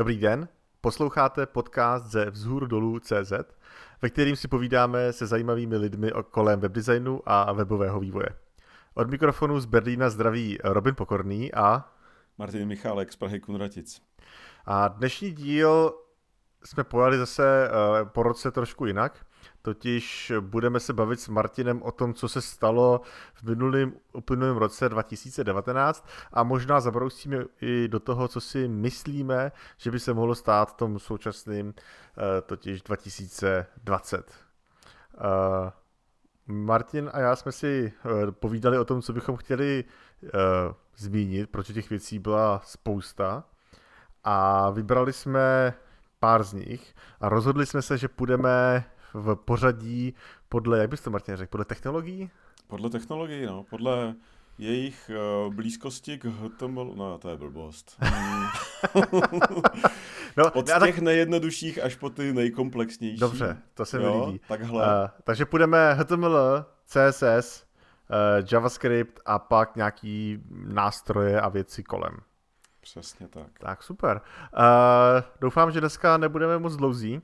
Dobrý den, posloucháte podcast ze vzhůru dolů CZ, ve kterým si povídáme se zajímavými lidmi kolem webdesignu a webového vývoje. Od mikrofonu z Berlína zdraví Robin Pokorný a Martin Michálek z Prahy Kunratic. A dnešní díl jsme pojali zase uh, po roce trošku jinak. Totiž budeme se bavit s Martinem o tom, co se stalo v minulém uplynulém roce 2019 a možná zabrousíme i do toho, co si myslíme, že by se mohlo stát v tom současným, eh, totiž 2020. Eh, Martin a já jsme si eh, povídali o tom, co bychom chtěli zmínit, protože těch věcí byla spousta a vybrali jsme pár z nich a rozhodli jsme se, že půjdeme v pořadí podle, jak bys to Martin řekl, podle technologií? Podle technologií, no, podle jejich uh, blízkosti k HTML, no to je blbost. no, Od těch tak... nejjednodušších až po ty nejkomplexnější. Dobře, to se mi líbí. Takhle. Uh, takže půjdeme HTML, CSS, uh, eh, JavaScript a pak nějaký nástroje a věci kolem. Přesně tak. Tak super. Uh, doufám, že dneska nebudeme moc dlouzí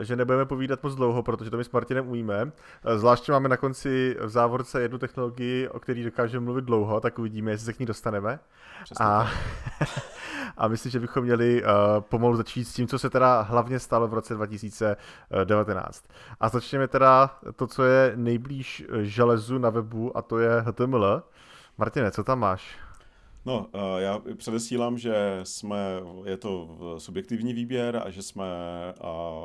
že nebudeme povídat moc dlouho, protože to my s Martinem umíme. Zvláště máme na konci v závorce jednu technologii, o které dokážeme mluvit dlouho, tak uvidíme, jestli se k ní dostaneme. a, a myslím, že bychom měli uh, pomalu začít s tím, co se teda hlavně stalo v roce 2019. A začněme teda to, co je nejblíž železu na webu, a to je HTML. Martine, co tam máš? No, eh, já předesílám, že jsme, je to subjektivní výběr a že jsme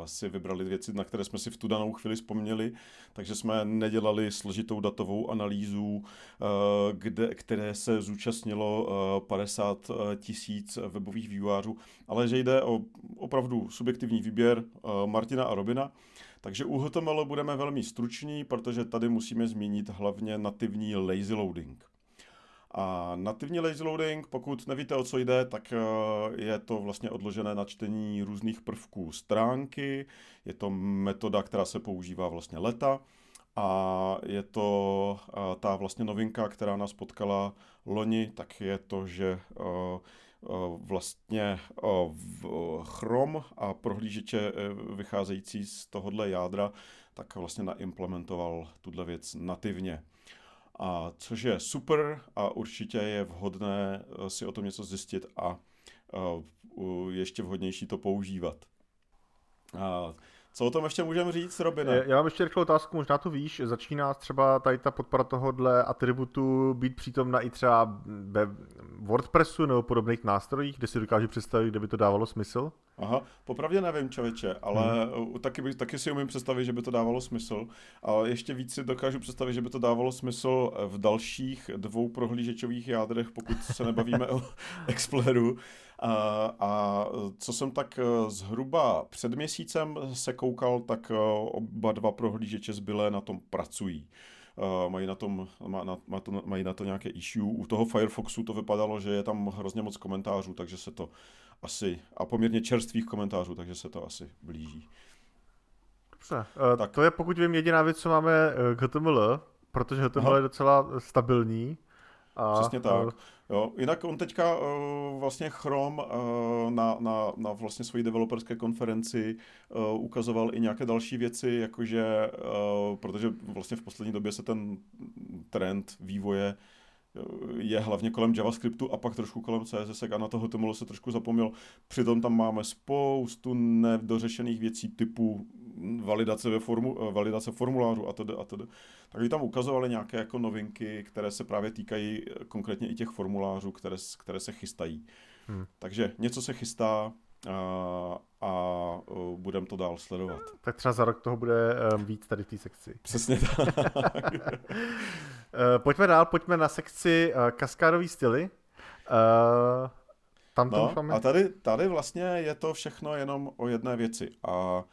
si vybrali věci, na které jsme si v tu danou chvíli vzpomněli, takže jsme nedělali složitou datovou analýzu, eh, kde, které se zúčastnilo 50 eh, tisíc webových vývojářů, ale že jde o opravdu subjektivní výběr Martina a Robina. Takže u HTML budeme velmi struční, protože tady musíme zmínit hlavně nativní lazy loading. A nativní lazy loading, pokud nevíte, o co jde, tak eh, je to vlastně odložené na čtení různých prvků stránky. Je to metoda, která se používá vlastně leta. A je to eh, ta vlastně novinka, která nás potkala loni, tak je to, že eh, vlastně Chrome a prohlížeče vycházející z tohohle jádra, tak vlastně naimplementoval tuhle věc nativně a což je super a určitě je vhodné eh, si o tom něco zjistit a uh, ještě vhodnější to používat. A co o tom ještě můžeme říct, Robine? Já mám ještě rychlou otázku, možná to víš, začíná třeba tady ta podpora tohohle atributu být přítomna i třeba ve WordPressu nebo podobných nástrojích, kde si dokážu představit, kde by to dávalo smysl? Aha, popravdě nevím, člověče, ale hmm. taky, taky si umím představit, že by to dávalo smysl. A ještě víc si dokážu představit, že by to dávalo smysl v dalších dvou prohlížečových jádrech, pokud se nebavíme o Exploreru. A, a co jsem tak eh, zhruba před měsícem se koukal, tak eh, oba dva prohlížeče zbylé na tom pracují. Uh, mají, na tom, má, na, má to, mají na to nějaké issue. U toho Firefoxu to vypadalo, že je tam hrozně moc komentářů, takže se to asi, a poměrně čerstvých komentářů, takže se to asi blíží. Dobře, uh, tak. to je pokud vím jediná věc, co máme k HTML, protože HTML Aha. je docela stabilní. A, Přesně tak. Jo, jinak on teďka uh, vlastně Chrome uh, na, na, na vlastně své developerské konferenci uh, ukazoval i nějaké další věci, jakože, uh, protože vlastně v poslední době se ten trend vývoje je hlavně kolem JavaScriptu a pak trošku kolem CSS a na toho HTML se trošku zapomněl. Přitom tam máme spoustu nedořešených věcí typu validace, ve formu, validace formulářů a tedy a tedy. Takže tam ukazovali nějaké jako novinky, které se právě týkají konkrétně i těch formulářů, které, které se chystají. Hmm. Takže něco se chystá, a, a budeme to dál sledovat. Tak třeba za rok toho bude víc tady v té sekci. Přesně tak. Eh, pojďme dál, pojďme na sekci kaskádový styly. Tam to no. A tady, tady vlastně je to všechno jenom o jedné věci. A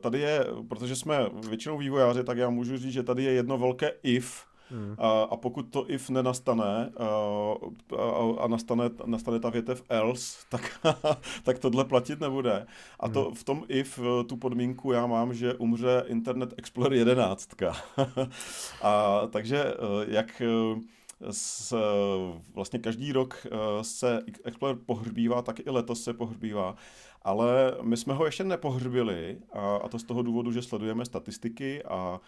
tady je, protože jsme většinou vývojáři, tak já můžu říct, že tady je jedno velké if, Hmm. A, a pokud to if nenastane a, a, a nastane, nastane ta větev else, tak, tak tohle platit nebude. A to hmm. v tom if tu podmínku já mám, že umře Internet Explorer 11. a takže jak s, vlastně každý rok se Explorer pohřbívá, tak i letos se pohřbívá ale my jsme ho ještě nepohřbili a, a to z toho důvodu, že sledujeme statistiky a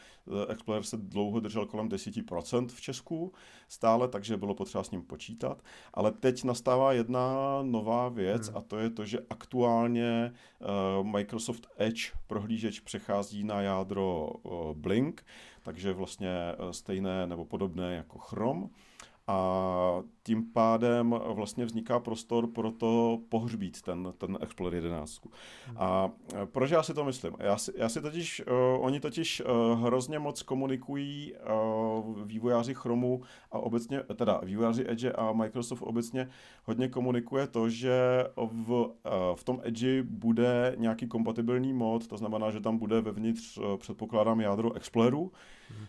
e, Explorer se dlouho držel kolem 10% v Česku stále, takže bylo potřeba s ním počítat. Ale teď nastává jedna nová věc hmm. a to je to, že aktuálně uh, Microsoft Edge prohlížeč přechází na jádro uh, Blink, takže vlastně stejné nebo podobné jako Chrome a tím pádem vlastně vzniká prostor pro to pohřbít ten, ten Explorer 11. A e, proč já si to myslím? Já si, já si totiž, uh, oni totiž uh, hrozně moc komunikují uh, vývojáři Chromu a obecně, teda vývojáři Edge a Microsoft obecně hodně komunikuje to, že v, uh, v tom Edge bude nějaký kompatibilní mod, to znamená, že tam bude vevnitř, uh, předpokládám, jádro Exploreru, hmm.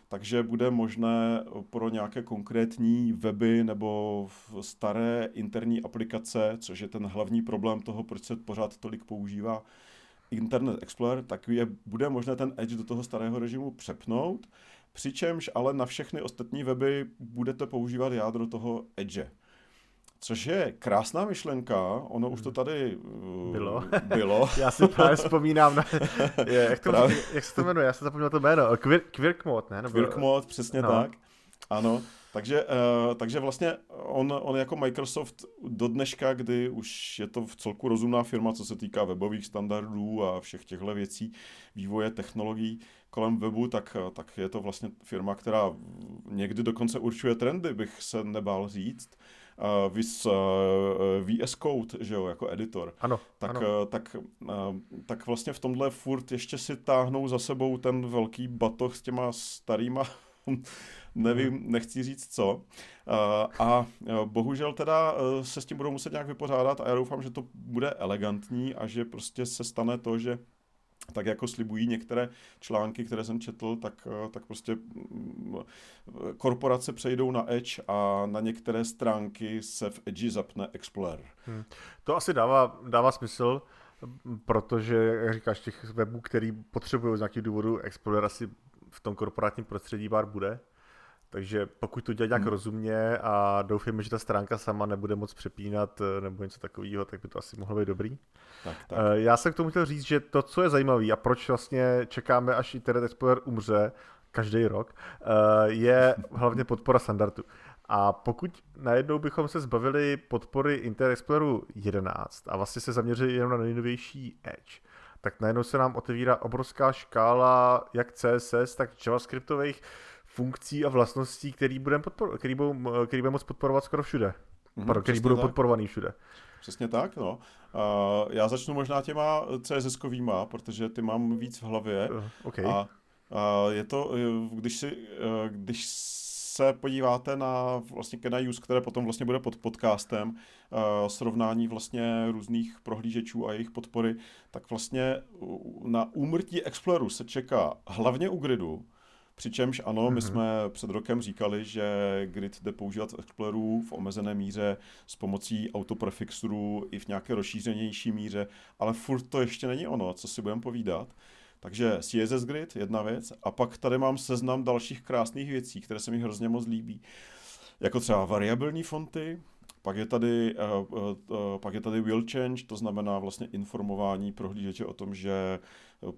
Takže bude možné pro nějaké konkrétní weby nebo staré interní aplikace, což je ten hlavní problém toho, proč se pořád tolik používá Internet Explorer, tak je, bude možné ten Edge do toho starého režimu přepnout, přičemž ale na všechny ostatní weby budete používat jádro toho Edge. Což je krásná myšlenka, ono už to tady uh, bylo. bylo. Já si právě vzpomínám na, je, jak, to, právě... jak se to jmenuje, já jsem zapomněl to jméno, Quirk Mode, ne? Nebo... Quirk Mode, přesně no. tak. Ano, takže, uh, takže vlastně on, on jako Microsoft do dneška, kdy už je to v celku rozumná firma, co se týká webových standardů a všech těchto věcí, vývoje technologií kolem webu, tak, tak je to vlastně firma, která někdy dokonce určuje trendy, bych se nebál říct. Uh, vys, uh, VS Code, že jo, jako editor. Ano, tak, ano. Uh, tak, uh, tak vlastně v tomhle furt ještě si táhnou za sebou ten velký batoh s těma starýma nevím, mhm. nechci říct co. A bohužel teda se s tím budou muset nějak vypořádat a já doufám, že to bude elegantní a že prostě se stane to, že tak jako slibují některé články, které jsem četl, tak, e, tak prostě mm, korporace přejdou na Edge a na některé stránky se v Edge zapne Explorer. Hmm. To asi dává, dává smysl, protože, jak říkáš, těch webů, který potřebují z nějakých důvodů Explorer asi v tom korporátním prostředí bar bude. Takže pokud to dělat nějak hmm. rozumně a doufejme, že ta stránka sama nebude moc přepínat eh, nebo něco takového, tak by to asi mohlo být dobrý. Tak, tak. Eh, já jsem k tomu chtěl říct, že to, co je zajímavé a proč vlastně čekáme, až Internet Explorer umře každý rok, eh, je hlavně podpora standardu. A pokud najednou bychom se zbavili podpory Internet Exploreru 11 a vlastně se zaměřili jenom na nejnovější Edge, tak najednou se nám otevírá obrovská škála jak CSS, tak JavaScriptových funkcí a vlastností, který budeme podpor- který budou, který budeme moct podporovat skoro všude. Mm-hmm, Pardon, který budou tak. podporovaný všude. Přesně tak, no. Uh, já začnu možná těma CSS-kovýma, protože ty mám víc v hlavě. Uh, okay. A uh, je to, když si, uh, když se podíváte na vlastně na use, které potom vlastně bude pod podcastem, uh, srovnání vlastně různých prohlížečů a jejich podpory, tak vlastně na úmrtí Exploreru se čeká hlavně u gridu, Přičemž ano, my mhm. jsme před rokem říkali, že grid jde používat v Exploreru v omezené míře s pomocí autoprefixurů i v nějaké rozšířenější míře, ale furt to ještě není ono, co si budeme povídat. Takže CSS Grid, jedna věc, a pak tady mám seznam dalších krásných věcí, které se mi hrozně moc líbí. Jako třeba variabilní fonty, pak je tady, uh, uh, uh, pak je tady will change, to znamená vlastně informování prohlížeče o tom, že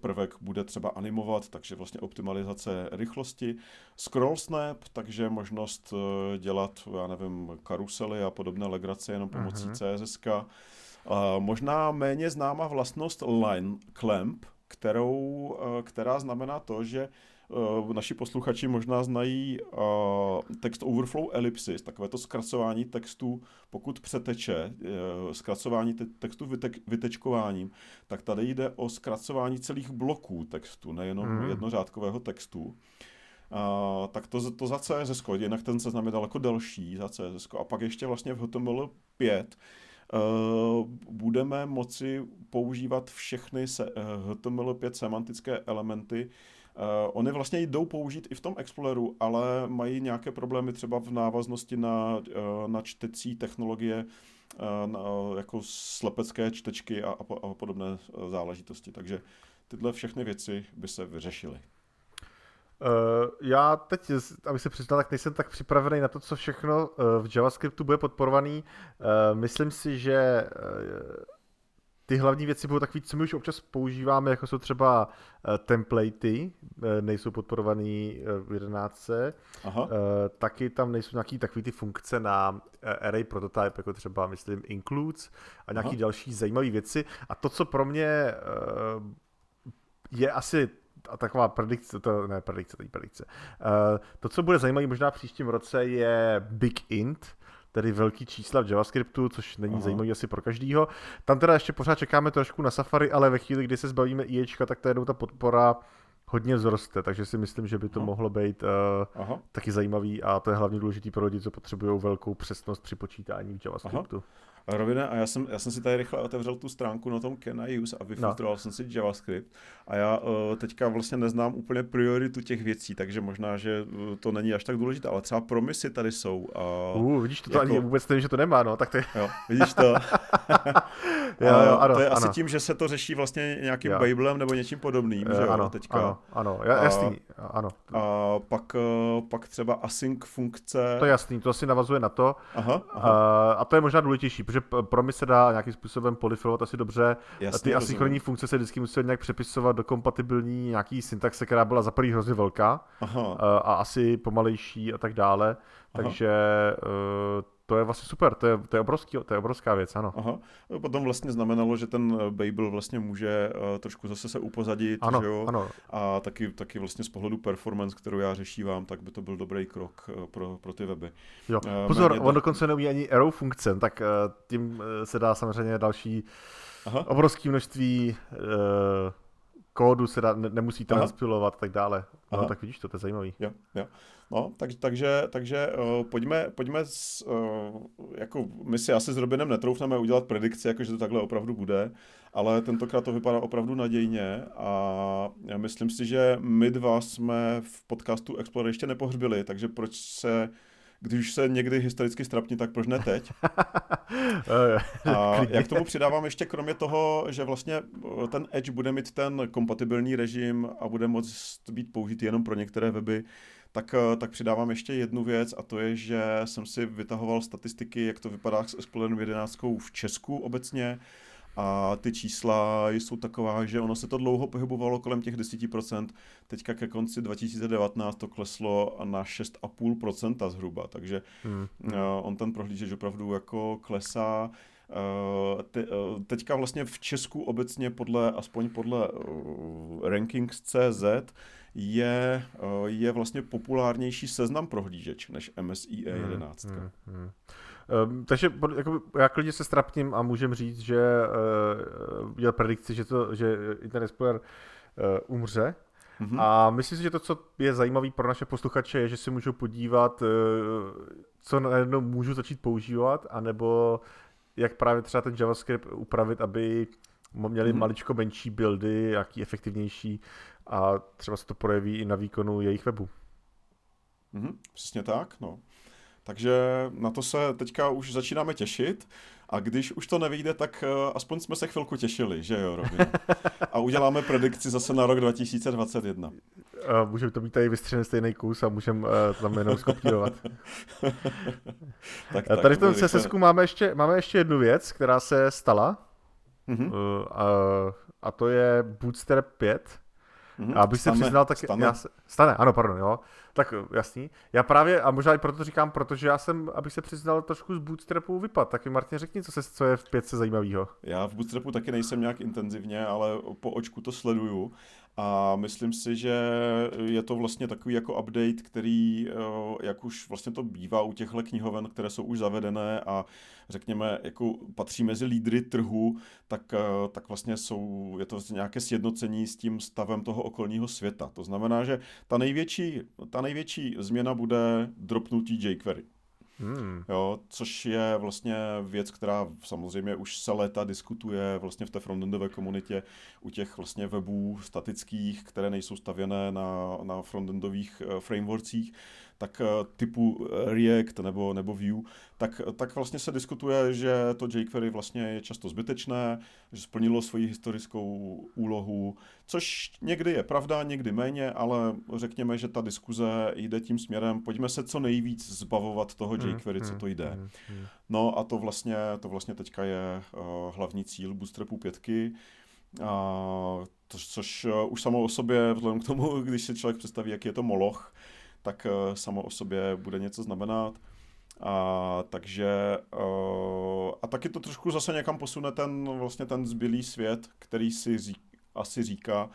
prvek bude třeba animovat, takže vlastně optimalizace rychlosti. Scroll snap, takže možnost dělat, já nevím, karusely a podobné legrace jenom pomocí uh-huh. CSS. Možná méně známá vlastnost line clamp, kterou, která znamená to, že naši posluchači možná znají uh, text overflow ellipsis, takové to zkracování textu, pokud přeteče, uh, zkracování te- textu vytek- vytečkováním, tak tady jde o zkracování celých bloků textu, nejenom mm. jednořádkového textu. Uh, tak to, to za CSS, jinak ten seznam je daleko delší za CSS. A pak ještě vlastně v HTML 5 Uh, budeme moci používat všechny se, uh, HTML5 semantické elementy Uh, oni vlastně jdou použít i v tom Exploreru, ale mají nějaké problémy třeba v návaznosti na, uh, na čtecí technologie, uh, na, jako slepecké čtečky a, a, podobné záležitosti. Takže tyhle všechny věci by se vyřešily. Uh, já teď, aby se přiznal, tak nejsem tak připravený na to, co všechno v JavaScriptu bude podporovaný. Uh, myslím si, že ty hlavní věci budou takové, co my už občas používáme, jako jsou třeba uh, templatey, uh, nejsou podporovaný uh, v 11. Aha. Uh, taky tam nejsou nějaký takové ty funkce na uh, array prototype, jako třeba, myslím, includes a nějaké další zajímavé věci. A to, co pro mě uh, je asi a taková predikce, to ne predikce, to je predikce. Uh, to, co bude zajímavé možná v příštím roce, je Big Int, tedy velký čísla v JavaScriptu, což není Aha. zajímavý asi pro každýho. Tam teda ještě pořád čekáme trošku na Safari, ale ve chvíli, kdy se zbavíme IEčka, tak jednou ta podpora hodně vzroste, takže si myslím, že by to Aha. mohlo být uh, taky zajímavý a to je hlavně důležité pro lidi, co potřebují velkou přesnost při počítání v JavaScriptu. Aha. Rovina, a já jsem, já jsem si tady rychle otevřel tu stránku na tom Can I Use a vyfiltroval no. jsem si JavaScript a já uh, teďka vlastně neznám úplně prioritu těch věcí, takže možná, že uh, to není až tak důležité, ale třeba promisy tady jsou. A uh, vidíš, to, jako... to ani vůbec nevím, že to nemá, no, tak to je... Jo, vidíš to? jo, jo, ano, to je ano. asi tím, že se to řeší vlastně nějakým jo. Babelem nebo něčím podobným, uh, že jo, ano, teďka. Ano, ano, jasný, a, ano. A pak, pak třeba async funkce. To je jasný, to asi navazuje na to. Aha, aha. Uh, a to je možná důležitější, protože pro mě se dá nějakým způsobem polifilovat asi dobře. Jasně, ty asynchronní funkce se vždycky musí nějak přepisovat do kompatibilní nějaký syntaxe, která byla za prvý hrozně velká Aha. Uh, a asi pomalejší a tak dále. Aha. Takže uh, to je vlastně super, to je, to je, obrovský, to je obrovská věc, ano. Aha. No, potom vlastně znamenalo, že ten eh, Babel vlastně může uh, trošku zase se upozadit, ano, že jo? Ano. A taky, taky vlastně z pohledu performance, kterou já řešívám, tak by to byl dobrý krok pro, pro ty weby. Jo. Pozor, on dokonce neumí ani arrow funkce, tak tím se dá samozřejmě další Aha. obrovské množství uh, kódu se dá, ne, nemusí transpilovat a tak dále. No, tak vidíš to, to je zajímavý. Jo, jo. No, tak, takže, takže uh, pojďme, pojďme s, uh, jako my si asi s Robinem netroufneme udělat predikci, jako že to takhle opravdu bude, ale tentokrát to vypadá opravdu nadějně a já myslím si, že my dva jsme v podcastu Explorer ještě nepohřbili, takže proč se když se někdy historicky strapní, tak proč ne teď? A jak tomu přidávám ještě kromě toho, že vlastně eh, ten Edge bude mít ten kompatibilní režim a bude moct být použitý jenom pro některé weby, tak, eh, tak přidávám ještě jednu věc a to je, že jsem si vytahoval statistiky, jak to vypadá s Explorerem 11 v Česku obecně a ty čísla jsou taková, že ono se to dlouho pohybovalo kolem těch 10%, teďka ke konci 2019 to kleslo na 6,5% zhruba, takže hmm. uh, on ten prohlížeč opravdu jako klesá. Uh, te, uh, teďka vlastně v Česku obecně podle, aspoň podle Rankings.cz je, je vlastně populárnější seznam prohlížeč než MSI E11. Hmm, hmm, hmm. Um, takže jako, já klidně se strapním a můžem říct, že uh, udělal predikci, že, to, že Internet Explorer uh, umře. Mm-hmm. A myslím si, že to, co je zajímavé pro naše posluchače, je, že si můžou podívat, uh, co najednou můžu začít používat, anebo jak právě třeba ten JavaScript upravit, aby měli mm-hmm. maličko menší buildy, jaký efektivnější a třeba se to projeví i na výkonu jejich webu. Mm-hmm, přesně tak, no. Takže na to se teďka už začínáme těšit. A když už to nevyjde, tak uh, aspoň jsme se chvilku těšili, že jo, Robin? A uděláme predikci zase na rok 2021. Uh, můžeme to mít tady vystřený stejný kus a můžeme uh, tam jenom skopírovat. tak, tak, tady v tom CSS máme ještě, máme ještě jednu věc, která se stala. Mm-hmm. A, a to je Bootstrap 5. Mm-hmm. A abych se přiznal, tak stane. Já se, stane, ano, pardon, jo. Tak jasný. Já právě, a možná i proto říkám, protože já jsem, abych se přiznal, trošku z Bootstrapu vypad. Tak Martin, řekni, co, se, co je v pětce zajímavého. Já v Bootstrapu taky nejsem nějak intenzivně, ale po očku to sleduju. A myslím si, že je to vlastně takový jako update, který, eh, jak už vlastně to bývá u těchto knihoven, které jsou už zavedené a řekněme, jako patří mezi lídry trhu, tak, eh, tak vlastně jsou, je to vlastně nějaké sjednocení s tím stavem toho okolního světa. To znamená, že ta největší, ta největší změna bude dropnutí jQuery. Hmm. Jo, což je vlastně věc, která samozřejmě už se léta diskutuje vlastně v té frontendové komunitě u těch vlastně webů statických, které nejsou stavěné na, na frontendových uh, frameworkcích, tak typu React nebo, nebo Vue, tak, tak vlastně se diskutuje, že to jQuery vlastně je často zbytečné, že splnilo svoji historickou úlohu, což někdy je pravda, někdy méně, ale řekněme, že ta diskuze jde tím směrem, pojďme se co nejvíc zbavovat toho hmm, jQuery, co hmm, to jde. Hmm, no a to vlastně, to vlastně teďka je hlavní cíl Bootstrapu 5. A to, což už samo o sobě, vzhledem k tomu, když si člověk představí, jaký je to moloch, tak uh, samo o sobě bude něco znamenat. A, takže uh, a taky to trošku zase někam posune ten vlastně ten zbylý svět, který si řík, asi říká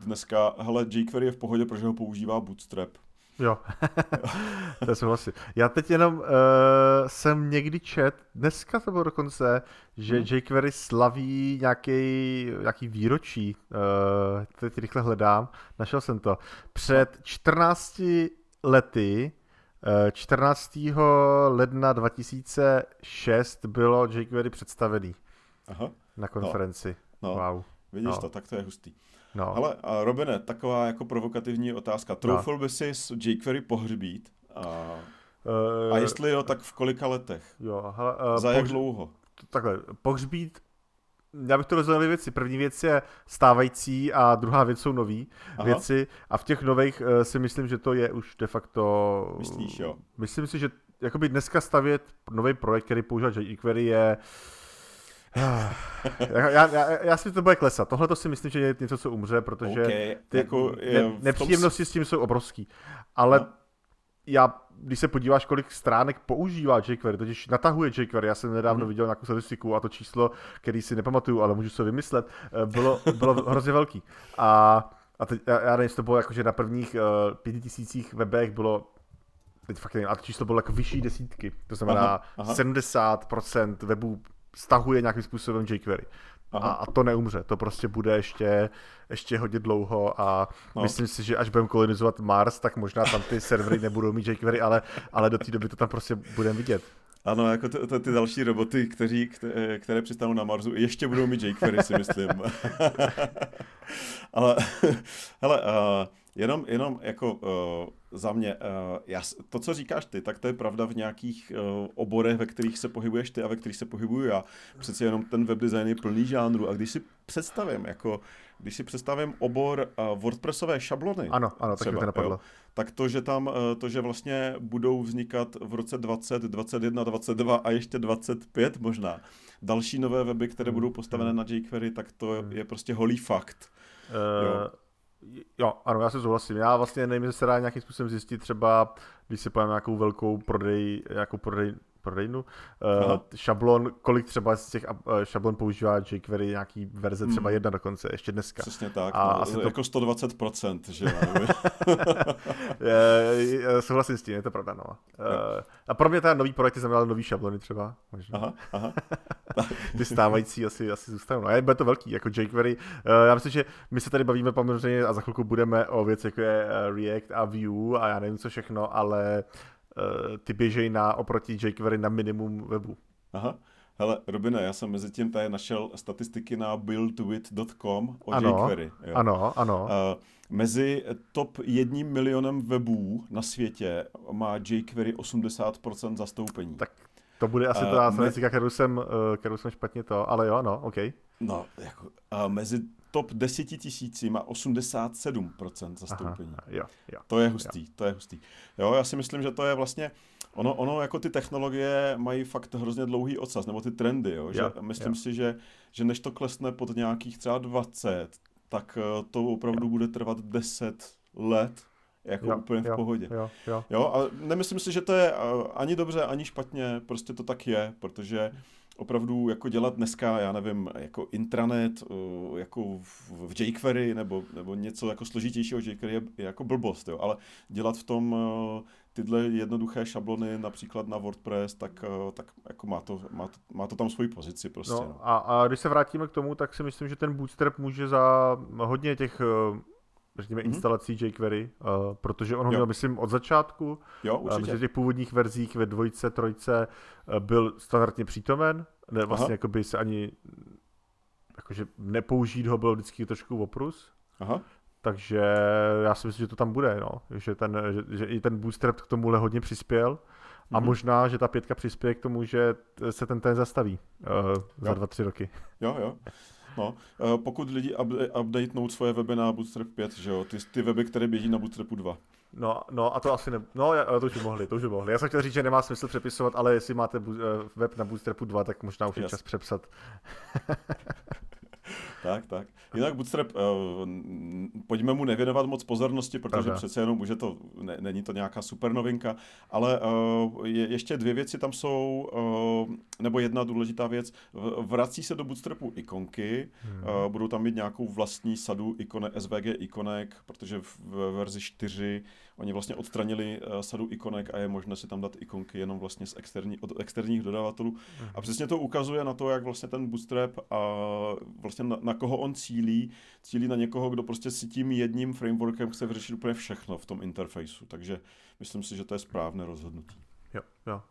dneska, hele, jQuery je v pohodě, protože ho používá Bootstrap. Jo, to je souhlasím. Já teď jenom uh, jsem někdy čet, dneska to bylo dokonce, že hmm. jQuery slaví nějaký, nějaký výročí, uh, teď rychle hledám, našel jsem to. Před 14 lety 14. ledna 2006 bylo jQuery představený Aha. na konferenci. No. No. Wow. Vidíš no. to, tak to je hustý. No. Ale Robine, taková jako provokativní otázka. Troufl no. by si s jQuery pohřbít? A, uh, a jestli jo, tak v kolika letech? Jo, hele, uh, Za jak pohř... dlouho? Takhle, pohřbít já bych to rozdělil dvě věci. První věc je stávající a druhá věc jsou nové věci. A v těch nových uh, si myslím, že to je už de facto... Myslíš, jo? Myslím si, že jakoby dneska stavět nový projekt, který používá jQuery je... já, já, já, já si to bude klesat. Tohle to si myslím, že je něco, co umře, protože okay, ty jako ne, nepříjemnosti s tím jsou obrovský. Ale no já, když se podíváš, kolik stránek používá jQuery, totiž natahuje jQuery, já jsem nedávno mm. viděl nějakou statistiku a to číslo, který si nepamatuju, ale můžu se vymyslet, eh, bylo, bylo hrozně velký. A, a teď, já, já nevím, to bylo jako, že na prvních uh, pěti tisících webech bylo teď fakt nevím, a to číslo bylo jako vyšší desítky, to znamená aha, aha. 70% webů stahuje nějakým způsobem jQuery. A, a to neumře, to prostě bude ještě, ještě hodně dlouho a no. myslím si, že až budeme kolonizovat Mars, tak možná tam ty servery nebudou mít jQuery, ale, ale do té doby to tam prostě budeme vidět. Ano, jako to, to, ty další roboty, kteří, které přistanou na Marsu, ještě budou mít jQuery, si myslím. ale, hele, uh, jenom, jenom jako uh, za mě, uh, já, to, co říkáš ty, tak to je pravda v nějakých uh, oborech, ve kterých se pohybuješ ty a ve kterých se pohybuju já. Přece jenom ten webdesign je plný žánru a když si představím, jako když si představím obor uh, WordPressové šablony, ano, ano, třeba, tak to napadlo. Jo, tak to, že tam, uh, to, že vlastně budou vznikat v roce 20, 21, 22 a ještě 25 možná, další nové weby, které budou postavené hmm. na jQuery, tak to je prostě holý fakt. Uh, jo. Jo, ano, já se souhlasím. Já vlastně nevím, jestli se dá nějakým způsobem zjistit třeba, když si pojeme nějakou velkou prodej, nějakou prodej, prodejnu. Uh, šablon, kolik třeba z těch uh, šablon používá jQuery, nějaký verze třeba hmm. jedna dokonce, ještě dneska. Přesně tak, a no, asi to... jako 120%, že Souhlasím s tím, je to pravda, no. Uh, a pro mě ten nový projekt znamená nový šablony třeba, možná. Aha, aha. Ty stávající asi, asi zůstanou. No, bude to velký, jako jQuery. Uh, já myslím, že my se tady bavíme poměrně a za chvilku budeme o věci, jako je React a Vue a já nevím co všechno, ale Eh, ty běžejí na, oproti jQuery na minimum webu. Aha. Hele, Robine, já jsem mezi tím tady našel statistiky na buildwith.com o ano, jQuery. Jo. Ano, ano. Uh, mezi top jedním milionem webů na světě má jQuery 80% zastoupení. Tak to bude asi uh, ta statistika, me... kterou, jsem, kterou jsem špatně to, ale jo, no, OK. No, jako, mezi top 10 tisíci má 87% zastoupení. Aha, jo, jo, to je hustý, jo. to je hustý. Jo, já si myslím, že to je vlastně, ono, ono jako ty technologie mají fakt hrozně dlouhý ocas, nebo ty trendy, jo, že jo, myslím jo. si, že, že než to klesne pod nějakých třeba 20, tak eh, to opravdu bude trvat 10 let, jako jo, úplně v jo, pohodě. Jo, jo. jo, a nemyslím si, že to je eh, ani dobře, ani špatně, prostě to tak je, protože opravdu jako dělat dneska, já nevím, jako intranet, eh, jako v jQuery nebo, nebo něco jako složitějšího jQuery je, je jako blbost, jo, ale dělat v tom eh, tyhle jednoduché šablony například na WordPress, tak, eh, tak jako má, to, má, to, má to tam svoji pozici prostě. No, no. A, a když se vrátíme k tomu, tak si myslím, že ten Bootstrap může za hodně těch řekněme, mm-hmm. instalací jQuery, uh, protože on ho měl, myslím, od začátku. Jo, určitě. Uh, myslím, v těch původních verzích ve dvojce, trojce uh, byl standardně přítomen, ne, vlastně jako by se ani jakože nepoužít ho bylo vždycky trošku oprus. Aha. takže já si myslím, že to tam bude, no. že, ten, že, že i ten bootstrap k tomuhle hodně přispěl a mm-hmm. možná, že ta pětka přispěje k tomu, že se ten ten zastaví uh, za dva, tři roky. Jo, jo. No, uh, pokud lidi updatenou svoje weby na Bootstrap 5, že jo, ty, ty weby, které běží na Bootstrapu 2. No, no a to asi ne... No, to už by mohli, to už by mohli. Já jsem chtěl říct, že nemá smysl přepisovat, ale jestli máte eh, web na Bootstrapu 2, tak možná už je čas přepsat. tak, tak. Jinak Bootstrap, uh, pojďme mu nevěnovat moc pozornosti, protože Aha. přece jenom už je to, ne, není to nějaká super novinka, ale uh, je, ještě dvě věci tam jsou, uh, nebo jedna důležitá věc, vrací se do Bootstrapu ikonky, hmm. uh, budou tam mít nějakou vlastní sadu ikone, SVG ikonek, protože v, v verzi 4 Oni vlastně odstranili uh, sadu ikonek a je možné si tam dát ikonky jenom vlastně z externí, od externích dodavatelů. A přesně to ukazuje na to, jak vlastně ten Bootstrap a vlastně na, na koho on cílí. Cílí na někoho, kdo prostě si tím jedním frameworkem chce vyřešit úplně všechno v tom interfejsu. Takže myslím si, že to je správné rozhodnutí. Jo, jo.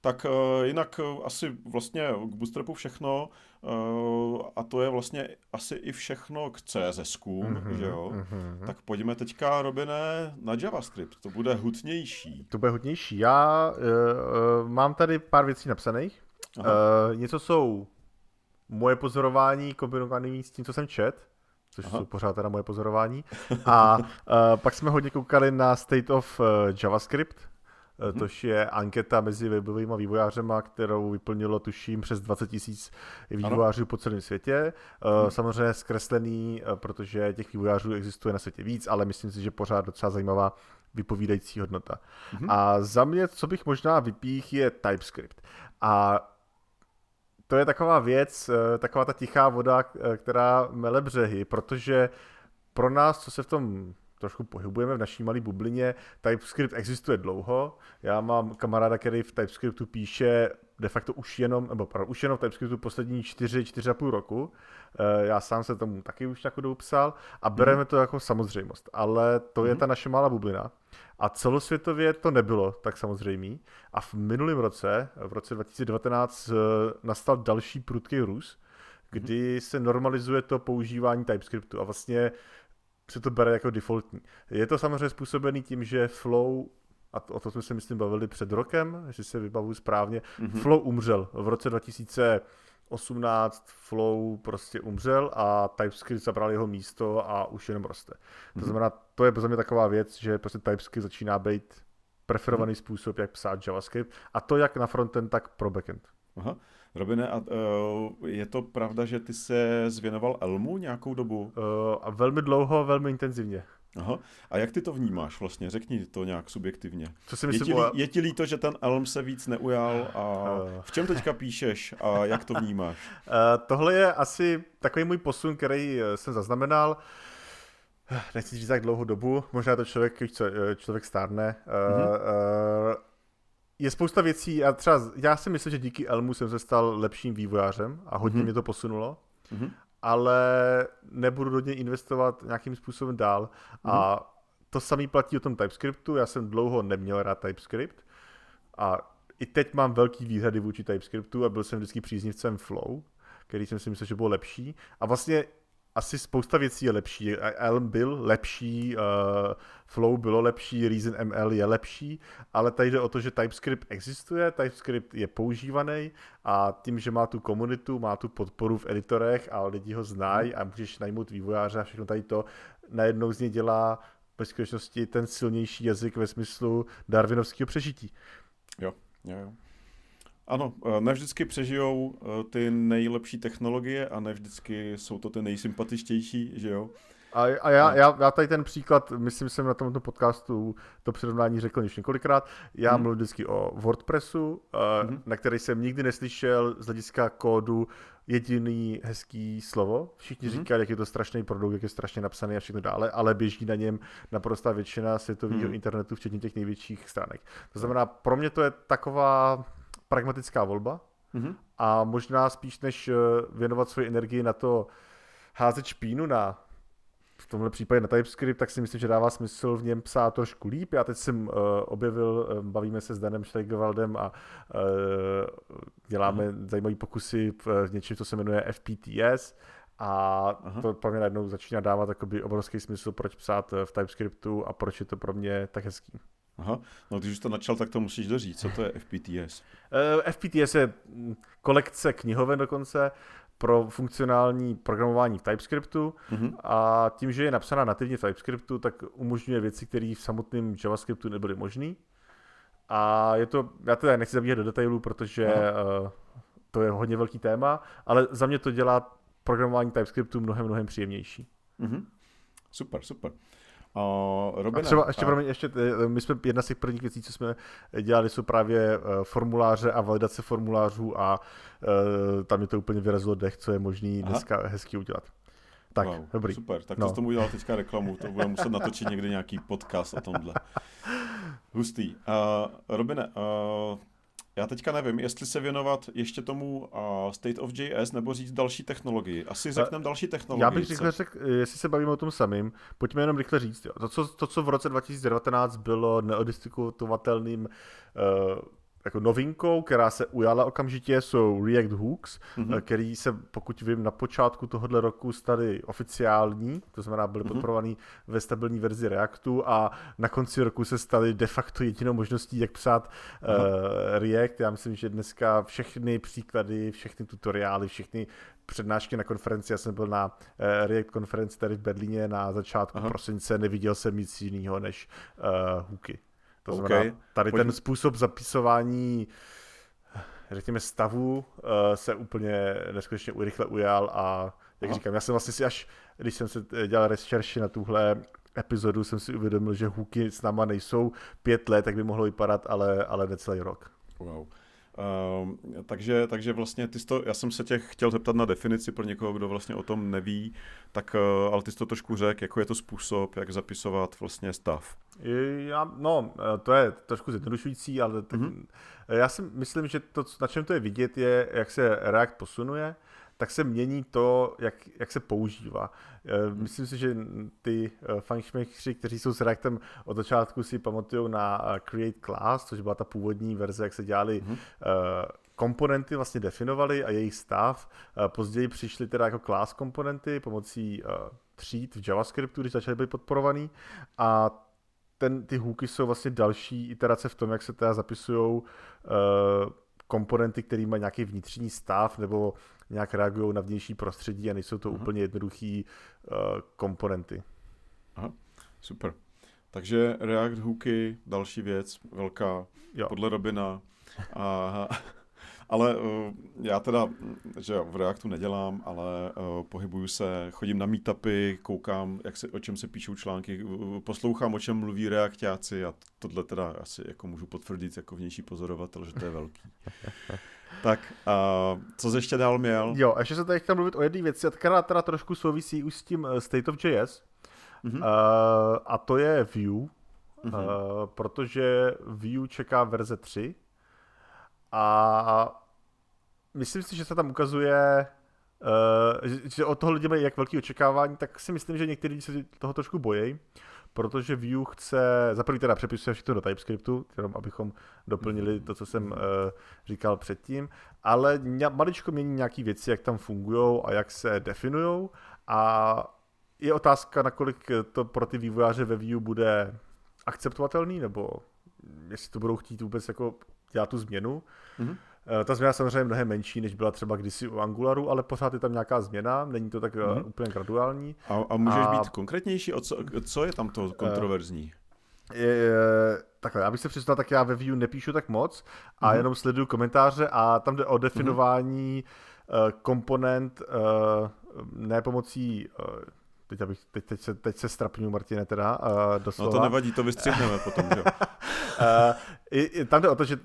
Tak uh, jinak uh, asi vlastně k Bootstrapu všechno uh, a to je vlastně asi i všechno k CSS, mm-hmm, že jo? Mm-hmm. Tak pojďme teďka, Robine, na JavaScript, to bude hutnější. To bude hutnější. Já uh, uh, mám tady pár věcí napsaných. Uh, něco jsou moje pozorování kombinované s tím, co jsem čet, což Aha. jsou pořád teda moje pozorování. A uh, pak jsme hodně koukali na State of uh, JavaScript, mm-hmm. tož je anketa mezi webovými vývojářemi, kterou vyplnilo tuším přes 20 tisíc vývojářů ano. po celém světě. Mm-hmm. Samozřejmě zkreslený, eh, protože těch vývojářů existuje na světě víc, ale myslím si, že pořád docela zajímavá vypovídající hodnota. Mm-hmm. A za mě, co bych možná vypích, je TypeScript. A to je taková věc, taková ta tichá voda, která mele břehy, protože pro nás, co se v tom trošku pohybujeme v naší malé bublině. TypeScript existuje dlouho. Já mám kamaráda, který v TypeScriptu píše de facto už jenom, nebo pardon, už jenom v TypeScriptu poslední 4, 4,5 roku. Eh, já sám se tomu taky už nějakou dobu psal a bereme to jako samozřejmost. Ale to je mhm. ta naše malá bublina. A celosvětově to nebylo tak samozřejmé. A v minulém roce, v roce 2019, eh, nastal další prudký růst, kdy se normalizuje to používání TypeScriptu a vlastně se to bere jako defaultní. Je to samozřejmě způsobený tím, že Flow a to, o to jsme se myslím bavili před rokem, jestli se vybavuju správně, mm-hmm. Flow umřel v roce 2018 Flow prostě umřel a TypeScript zabral jeho místo a už jenom roste. Mm-hmm. To znamená, to je pro mě taková věc, že prostě TypeScript začíná být preferovaný mm-hmm. způsob, jak psát JavaScript a to jak na frontend, tak pro backend. Aha. Robine, a, uh, je to pravda, že ty se zvěnoval Elmu nějakou dobu? Uh, a velmi dlouho, velmi intenzivně. Aha. A jak ty to vnímáš vlastně? Řekni to nějak subjektivně. Co si myslím, je, ti, o... je ti líto, že ten Elm se víc neujal a v čem teďka píšeš a jak to vnímáš? Uh, tohle je asi takový můj posun, který jsem zaznamenal. Nechci říct tak dlouhou dobu, možná to člověk, když člověk stárne. Mm-hmm. Uh, uh, je spousta věcí a třeba já si myslím, že díky Elmu jsem se stal lepším vývojářem a hodně mm-hmm. mě to posunulo, mm-hmm. ale nebudu do něj investovat nějakým způsobem dál mm-hmm. a to samý platí o tom TypeScriptu, já jsem dlouho neměl rád TypeScript a i teď mám velký výhrady vůči TypeScriptu a byl jsem vždycky příznivcem Flow, který jsem si myslel, že byl lepší a vlastně asi spousta věcí je lepší. Elm byl lepší, uh, Flow bylo lepší, Reason ML je lepší, ale tady jde o to, že TypeScript existuje, TypeScript je používaný a tím, že má tu komunitu, má tu podporu v editorech a lidi ho znají a můžeš najmout vývojáře a všechno tady to, najednou z něj dělá ve skutečnosti ten silnější jazyk ve smyslu darwinovského přežití. Jo, jo, jo. Ano, eh, ne vždycky přežijou eh, ty nejlepší technologie a ne vždycky jsou to ty nejsympatičtější, že jo? A, a já, já, já tady ten příklad, myslím, jsem na tomto podcastu to přirovnání řekl již několikrát. Já hmm. mluvím vždycky o WordPressu, hmm. na který jsem nikdy neslyšel z hlediska kódu jediný hezký slovo. Všichni hmm. říkají, jak je to strašný produkt, jak je strašně napsaný a všechno dále, ale běží na něm naprostá většina světového hmm. internetu, včetně těch největších stránek. To znamená, pro mě to je taková pragmatická volba mm-hmm. a možná spíš než eh, věnovat svoji energii na to házet špínu na v tomhle případě na TypeScript, tak si myslím, že dává smysl v něm psát trošku líp. Já teď jsem uh, objevil, uh, bavíme se s Danem Schlegelwaldem a uh, děláme mm. zajímavé pokusy v, v něčem, co se jmenuje FPTS A Aha. to pro mě najednou začíná dávat obrovský smysl, proč psát v TypeScriptu a proč je to pro mě tak hezký. Aha, no když už to načal, tak to musíš doříct. Co to je FPTS? Eh, FPTS je kolekce knihoven dokonce pro funkcionální programování v TypeScriptu uh-huh. a tím, že je napsaná nativně v TypeScriptu, tak umožňuje věci, které v samotném JavaScriptu nebyly možné. A je to, já teda nechci zabíhat do detailů, protože uh, to je hodně velký téma, ale za mě to dělá programování TypeScriptu mnohem, mnohem příjemnější. Uh-huh. Super, super. Uh, Robine, a třeba ještě, a... Promiň, ještě, eh, my jsme jedna z těch prvních věcí, co jsme dělali, jsou právě uh, formuláře a validace formulářů a uh, tam je to úplně vyrazilo dech, co je možný Aha. dneska hezky udělat. Tak, wow, dobrý. Super, tak to no. tomu udělal teďka reklamu, to budeme muset natočit někdy nějaký podcast o tomhle. Hustý. Uh, Robine, uh, já teďka nevím, jestli se věnovat ještě tomu uh, State of JS nebo říct další technologii. Asi řekneme další technologii. Já bych rychle řekl, jestli se bavíme o tom samým, pojďme jenom rychle říct. Jo. To, co, to, co v roce 2019 bylo neodiskutovatelným uh, jako novinkou, která se ujala okamžitě, jsou React Hooks, mm-hmm. který se, pokud vím, na počátku tohohle roku stali oficiální, to znamená byly mm-hmm. podporovaný ve stabilní verzi Reactu a na konci roku se stali de facto jedinou možností, jak psát uh, React. Já myslím, že dneska všechny příklady, všechny tutoriály, všechny přednášky na konferenci, já jsem byl na uh, React konferenci tady v Berlíně na začátku Aha. prosince, neviděl jsem nic jiného než uh, hooky. To okay. znamená, tady Pojďme. ten způsob zapisování řekněme stavu uh, se úplně neskutečně rychle ujal a jak Aha. říkám, já jsem vlastně si až, když jsem se eh, dělal rešerši na tuhle epizodu, jsem si uvědomil, že hooky s náma nejsou pět let, tak by mohlo vypadat, ale, ale necelý rok. Wow. Uh, takže, takže vlastně ty to, já jsem se tě chtěl zeptat na definici pro někoho, kdo vlastně o tom neví, tak, uh, ale ty jsi to trošku řekl, jako je to způsob, jak zapisovat vlastně stav. Já, no, eh, to je trošku zjednodušující, ale tak, mm-hmm. já si myslím, že to, na čem to je vidět, je, jak se React posunuje, tak se mění to, jak, jak se používá. Mhm. Myslím si, že ty functionmakeri, kteří jsou s Reactem od začátku, si pamatují na Create Class, což byla ta původní verze, jak se dělali mm-hmm. komponenty vlastně definovali a jejich stav. Později přišly teda jako class komponenty pomocí tříd v JavaScriptu, když začaly být podporovaný a ten, ty hooky jsou vlastně další iterace v tom, jak se teda zapisují komponenty, které mají nějaký vnitřní stav nebo nějak reagují na vnější prostředí a nejsou to Aha. úplně jednoduché uh, komponenty. Aha, super. Takže React hooky, další věc, velká, jo. podle Robina. A ale uh, já teda, že v Reactu nedělám, ale uh, pohybuju se, chodím na meetupy, koukám, jak se, o čem se píšou články, uh, poslouchám, o čem mluví reaktáci a tohle teda asi jako můžu potvrdit jako vnější pozorovatel, že to je velký. Tak, uh, co jsi ještě dál měl? Jo, a ještě se tady chtěl mluvit o jedné věci, která teda trošku souvisí už s tím State of JS, mm-hmm. uh, a to je Vue, mm-hmm. uh, protože Vue čeká verze 3, a myslím si, že se tam ukazuje, uh, že od toho lidi mají jak velký očekávání, tak si myslím, že někteří lidi se toho trošku bojí, protože Vue chce, za prvý teda přepisuje všechno do TypeScriptu, jenom abychom doplnili to, co jsem uh, říkal předtím, ale maličko mění nějaké věci, jak tam fungují a jak se definují a je otázka, nakolik to pro ty vývojáře ve Vue bude akceptovatelný, nebo jestli to budou chtít vůbec jako dělat tu změnu. Mm-hmm. Ta změna samozřejmě mnohem menší, než byla třeba kdysi u Angularu, ale pořád je tam nějaká změna, není to tak mm-hmm. úplně graduální. A, a můžeš a... být konkrétnější, o co, co je tam to kontroverzní? Je, je, takhle, abych se přiznal, tak já ve View nepíšu tak moc a mm-hmm. jenom sleduju komentáře a tam jde o definování mm-hmm. uh, komponent uh, ne pomocí uh, Teď, abych, teď, teď, se, teď se strapňu, Martine, teda, uh, doslova. No to nevadí, to vystřihneme potom, že uh, i, i, Tam jde o to, že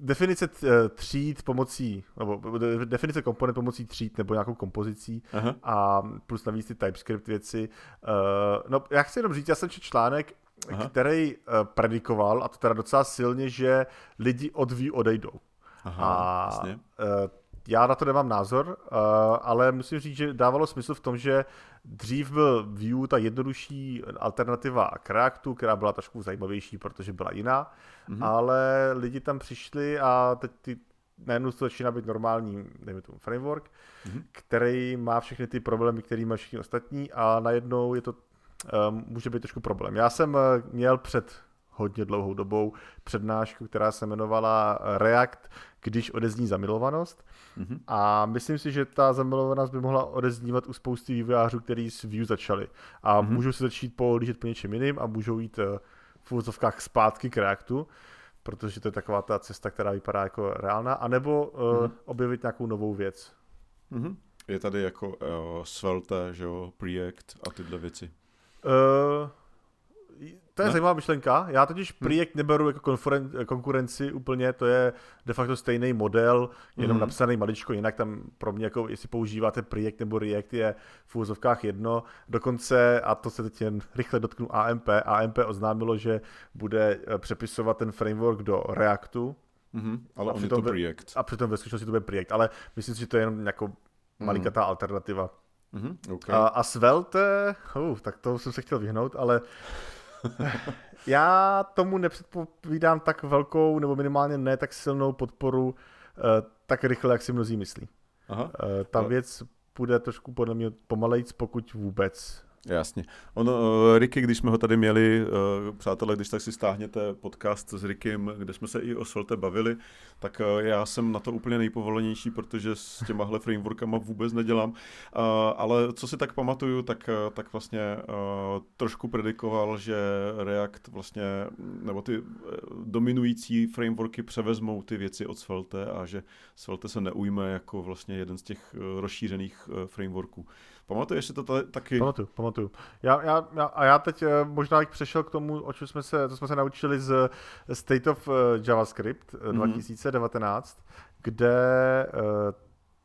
definice eh, tříd pomocí, nebo definice komponent pomocí tříd nebo nějakou kompozicí Aha. a plus navíc ty TypeScript věci. Uh, no, já chci jenom říct, já jsem četl článek, Aha. který uh, predikoval, a to teda docela silně, že lidi od Vue odejdou. Aha, a. Já na to nemám názor, uh, ale musím říct, že dávalo smysl v tom, že dřív byl Vue ta jednodušší alternativa k Reactu, která byla trošku zajímavější, protože byla jiná, mm-hmm. ale lidi tam přišli a teď ty najednou to začíná být normální, dejme tomu, framework, mm-hmm. který má všechny ty problémy, které mají všichni ostatní a najednou je to, um, může být trošku problém. Já jsem uh, měl před hodně dlouhou dobou přednášku, která se jmenovala React, když odezní zamilovanost. Mm-hmm. A myslím si, že ta zamilovanost by mohla odeznívat u spousty vývojářů, kteří s Vue začali. A mm-hmm. můžou se začít pohlížet po něčem jiným a můžou jít uh, v úvodzovkách zpátky k Reactu, protože to je taková ta cesta, která vypadá jako reálná, anebo uh, mm-hmm. objevit nějakou novou věc. Mm-hmm. Je tady jako uh, Svelte, že jo, Preact a tyhle věci. Uh, to je ne? zajímavá myšlenka. Já totiž hm. Preact neberu jako konkurenci úplně, to je de facto stejný model, jenom mm-hmm. napsaný maličko jinak. Tam pro mě, jako jestli používáte Preact nebo React, je v úzovkách jedno. Dokonce, a to se teď jen rychle dotknu AMP, AMP oznámilo, že bude eh, přepisovat ten framework do Reactu. Mm-hmm, ale a přitom, to Preact. A přitom ve skutečnosti to bude Preact, ale myslím si, že to je jenom jako malikatá mm. alternativa. Mm-hmm, okay. a, a Svelte, uh, tak to jsem se chtěl vyhnout, ale Já tomu nepředpovídám tak velkou, nebo minimálně ne tak silnou podporu uh, tak rychle, jak si mnozí myslí. Aha. Uh, ta no. věc půjde trošku podle mě pomalejc, pokud vůbec. Jasně. Ono, uh, Ricky, když jsme ho tady měli, uh, přátelé, když tak si stáhněte podcast s Rikym, kde jsme se i o Svelte bavili, tak uh, já jsem na to úplně nejpovolenější, protože s těmahle frameworkama vůbec nedělám. Ale co si tak pamatuju, tak, tak vlastně trošku predikoval, že React vlastně, nebo ty dominující frameworky převezmou ty věci od Svelte a že Svelte se neujme jako vlastně jeden z těch rozšířených frameworků. Pamatuješ si to tady taky? Pamatuju, pamatuju. Já, já, já, a já teď eh, možná jak přešel k tomu, o čem jsme se, to jsme se naučili z State of eh, JavaScript mm-hmm. 2019, kde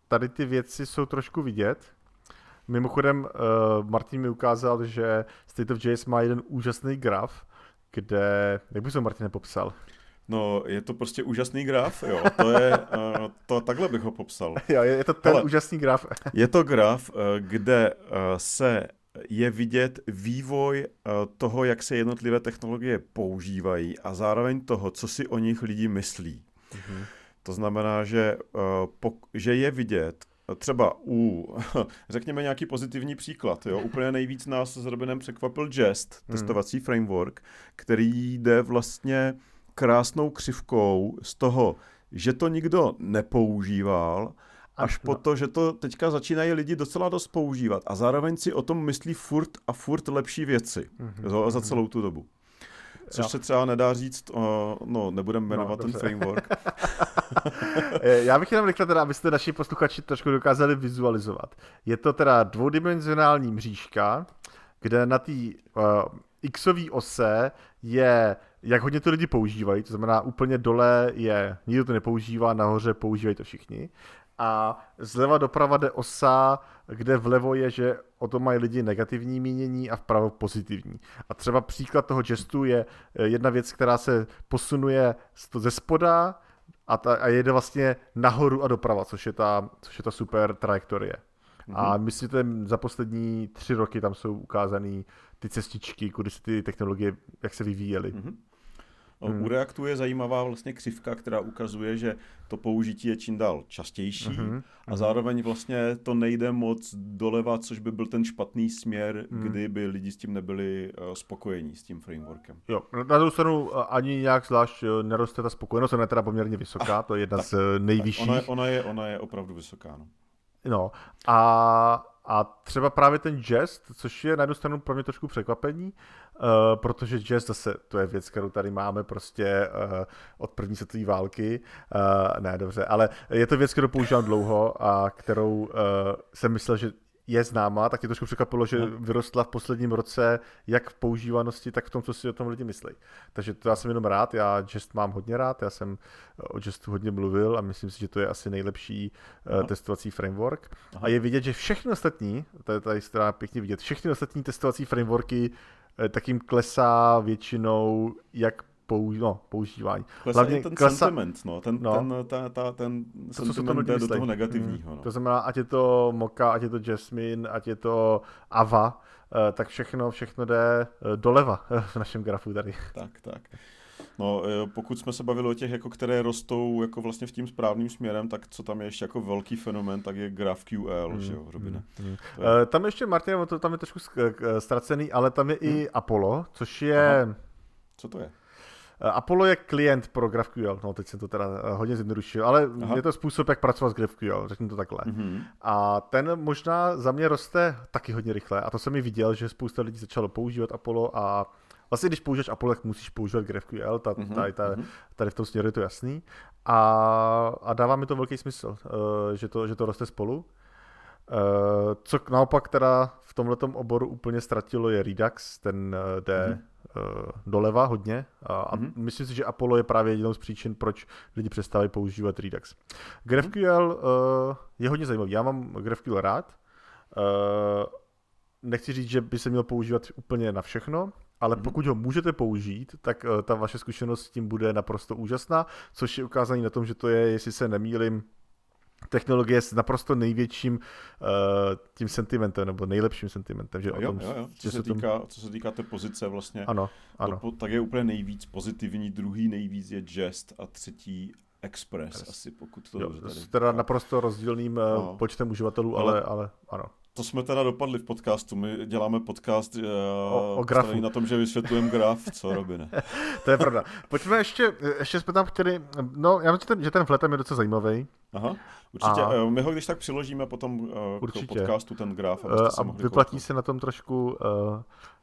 tady ty věci jsou trošku vidět. Mimochodem, Martin mi ukázal, že State of JS má jeden úžasný graf, kde, jak bych to Martin popsal? No, je to prostě úžasný graf, jo. To je, uh, to takhle bych ho popsal. Jo, je to ten Ale úžasný graf. je to graf, uh, kde uh, se je vidět vývoj toho, jak se jednotlivé technologie používají a zároveň toho, co si o nich lidi myslí. Mm-hmm. To znamená, že, že je vidět, třeba u, řekněme nějaký pozitivní příklad, jo, úplně nejvíc nás s Robinem překvapil Jest, mm. testovací framework, který jde vlastně krásnou křivkou z toho, že to nikdo nepoužíval, až po to, že to teďka začínají lidi docela dost používat a zároveň si o tom myslí furt a furt lepší věci mm-hmm. za celou tu dobu. Což jo. se třeba nedá říct, o, no nebudeme no, jmenovat no, ten framework. Já bych jenom rychle teda, abyste naši posluchači trošku dokázali vizualizovat. Je to teda dvoudimenzionální mřížka, kde na té uh, xové ose je jak hodně to lidi používají, to znamená úplně dole je, nikdo to nepoužívá, nahoře používají to všichni. A zleva doprava jde osa, kde vlevo je, že o tom mají lidi negativní mínění a vpravo pozitivní. A třeba příklad toho gestu je eh, jedna věc, která se posunuje ze spoda a, ta, a jede vlastně nahoru a doprava, což je ta, což je ta super trajektorie. Mm-hmm. A myslím, že za poslední tři roky tam jsou ukázané ty cestičky, kudy se ty technologie, jak se vyvíjely. Mm-hmm. Hmm. U Reactu je zajímavá vlastně křivka, která ukazuje, že to použití je čím dál častější hmm. a zároveň vlastně to nejde moc doleva, což by byl ten špatný směr, hmm. kdyby lidi s tím nebyli uh, spokojení s tím frameworkem. Jo, na druhou stranu eh, ani nějak zvlášť eh, neroste ta spokojenost, ona je teda poměrně vysoká, to je jedna tak, z nejvyšších. Ona, ona, je, ona je opravdu vysoká, no. No a a třeba právě ten jazz, což je na jednu stranu pro mě trošku překvapení, uh, protože jazz zase, to je věc, kterou tady máme prostě uh, od první světové války. Uh, ne, dobře, ale je to věc, kterou používám dlouho a kterou uh, jsem myslel, že je známá, tak tě trošku překvapilo, že no. vyrostla v posledním roce jak v používanosti, tak v tom, co si o tom lidi myslí. Takže to já jsem jenom rád, já Jest mám hodně rád, já jsem o Jestu hodně mluvil a myslím si, že to je asi nejlepší eh, Aha. testovací framework. Aha. A je vidět, že všechny ostatní, tady, tady se pěkně vidět, všechny ostatní testovací frameworky eh, takým klesá většinou jak pou, no, používání. Klesá Hlavně ten klesa... sentiment, no, ten, no. ten, ta, ta, ten to, sentiment jde do toho negativního. Hmm. No. To znamená, ať je to Moka, ať je to Jasmine, ať je to Ava, eh, tak všechno, všechno jde eh, doleva v našem grafu tady. Tak, tak. No, eh, pokud jsme se bavili o těch, jako které rostou jako vlastně v tím správným směrem, tak co tam je ještě jako velký fenomén, tak je GraphQL, mm, že jo, Robine? Mm, mm. Je... Tam ještě, Martin, to tam je trošku ztracený, ale tam je mm. i Apollo, což je... Aha. Co to je? Eh, Apollo je klient pro GraphQL, no teď jsem to teda eh, hodně zjednodušil, ale Aha. je to způsob, jak pracovat s GraphQL, řeknu to takhle. Mm-hmm. A ten možná za mě roste taky hodně rychle a to jsem mi viděl, že spousta lidí začalo používat Apollo a vlastně když používáš Apollo, tak musíš používat GraphQL, ta, mm-hmm. tady, ta, mhm. tady v tom směru je to jasný. A, a dává mi to velký smysl, uh, že, to, že to roste spolu. Uh, co naopak teda v tomto oboru úplně ztratilo je Redux, ten uh, jde mm-hmm doleva hodně a, mm-hmm. myslím si, že Apollo je právě jednou z příčin, proč lidi přestávají používat Redux. GraphQL uh, je hodně zajímavý. Já mám GraphQL rád. Uh, nechci říct, že by se měl používat úplně na všechno, ale mm-hmm. pokud ho můžete použít, tak uh, ta vaše zkušenost s tím bude naprosto úžasná, což je ukázaný na tom, že to je, jestli se nemýlim, technologie s naprosto největším uh, tím sentimentem, nebo nejlepším sentimentem. Že jo, o tom, jo, jo. Co, se týká, tom... co se týká té pozice vlastně, ano, ano. To, tak je úplně nejvíc pozitivní, druhý nejvíc je Jest a třetí Express, yes. asi pokud to jo, dobře tady. Teda naprosto rozdílným uh, no. počtem uživatelů, ale, ale, ale ano. To jsme teda dopadli v podcastu. My děláme podcast uh, o, o grafu. na tom, že vysvětlujeme graf, co Robine. to je pravda. Pojďme ještě, ještě jsme tam chtěli, no já myslím, že ten vletem je docela zajímavý. Aha, určitě. A... My ho když tak přiložíme potom uh, určitě. k podcastu, ten graf. Uh, a vyplatí koukat. se na tom trošku uh,